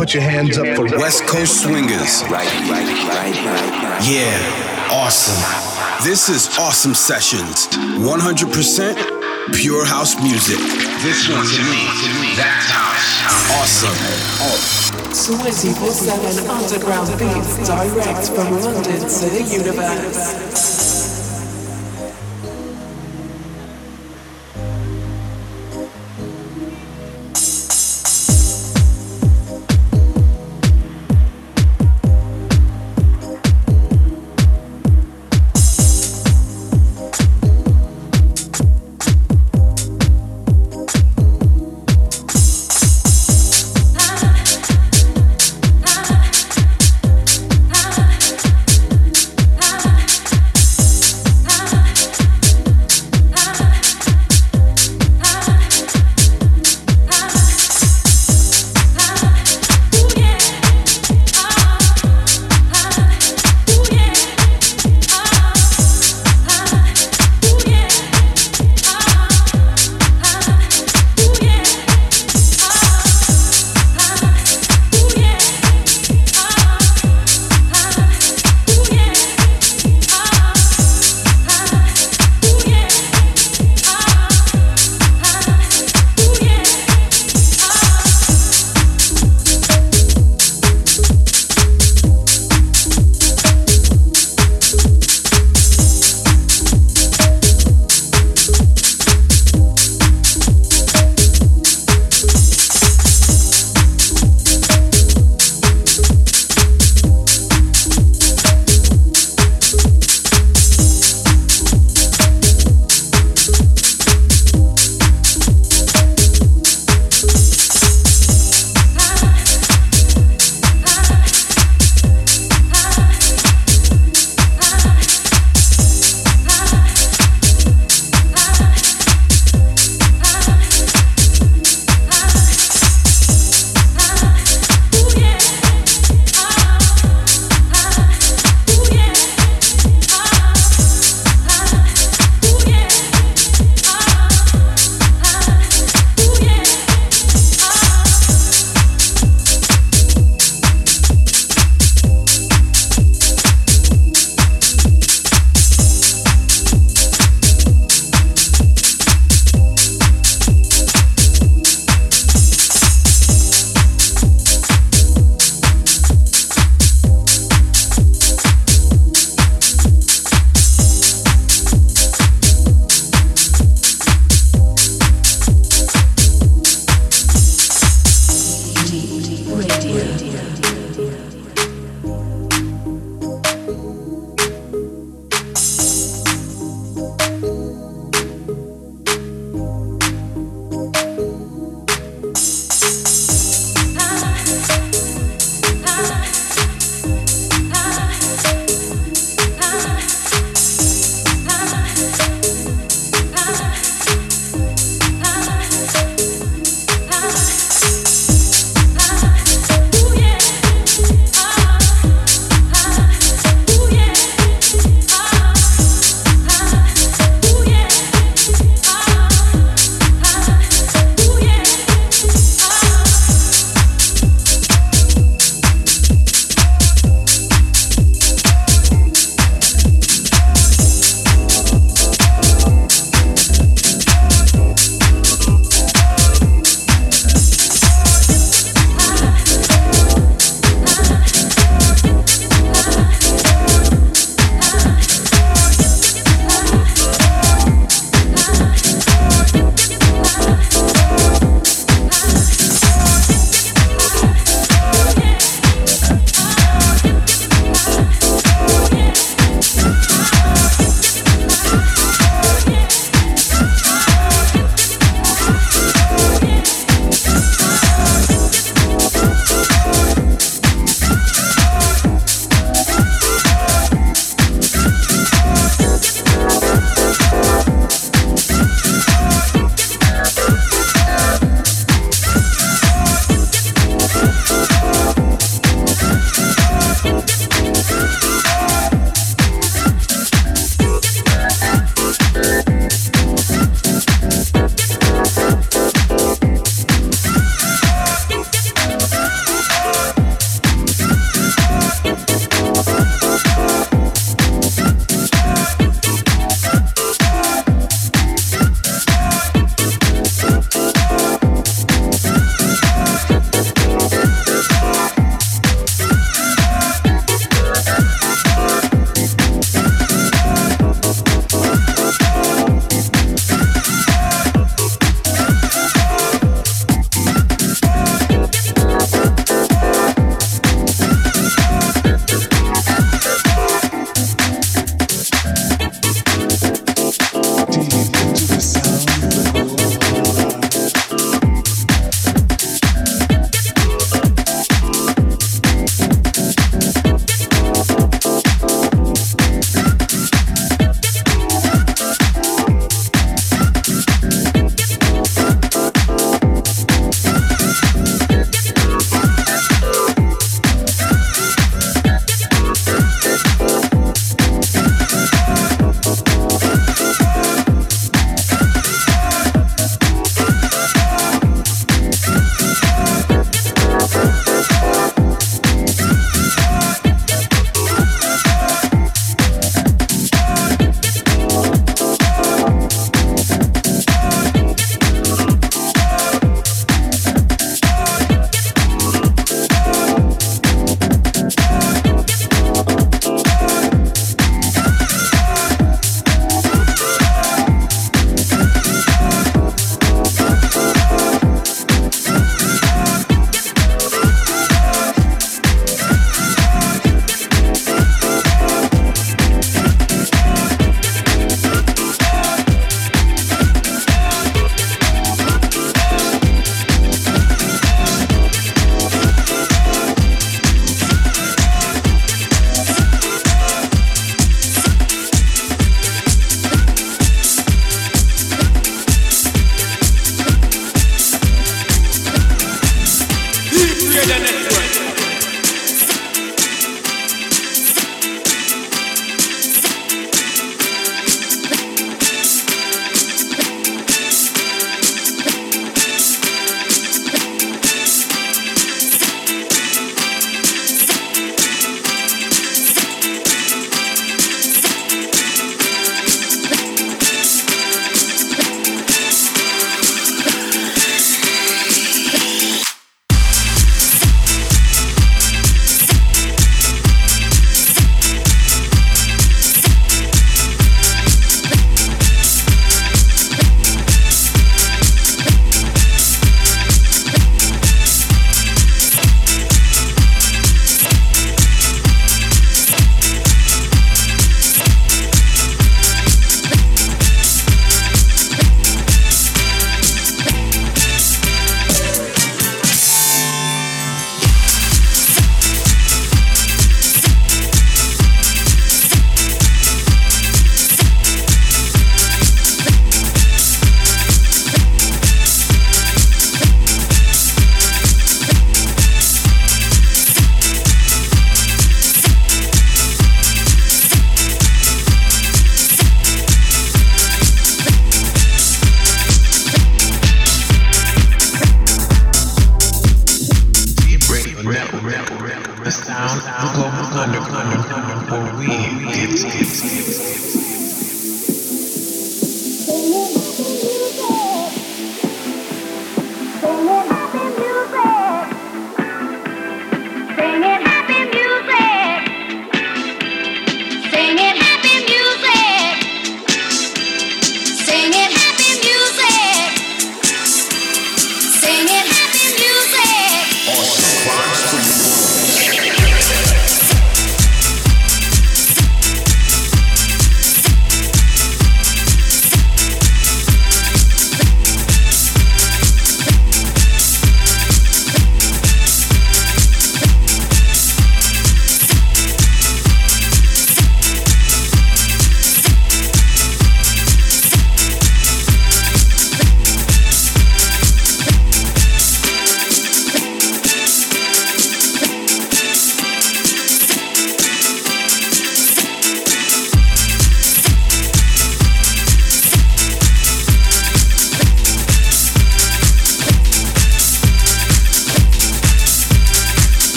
Put your hands up for West Coast Swingers. Right, right, right, right, Yeah, awesome. This is Awesome Sessions. 100% pure house music. This one to me, that's house. Awesome. 24-7 underground beats direct from London to the universe.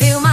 Feel my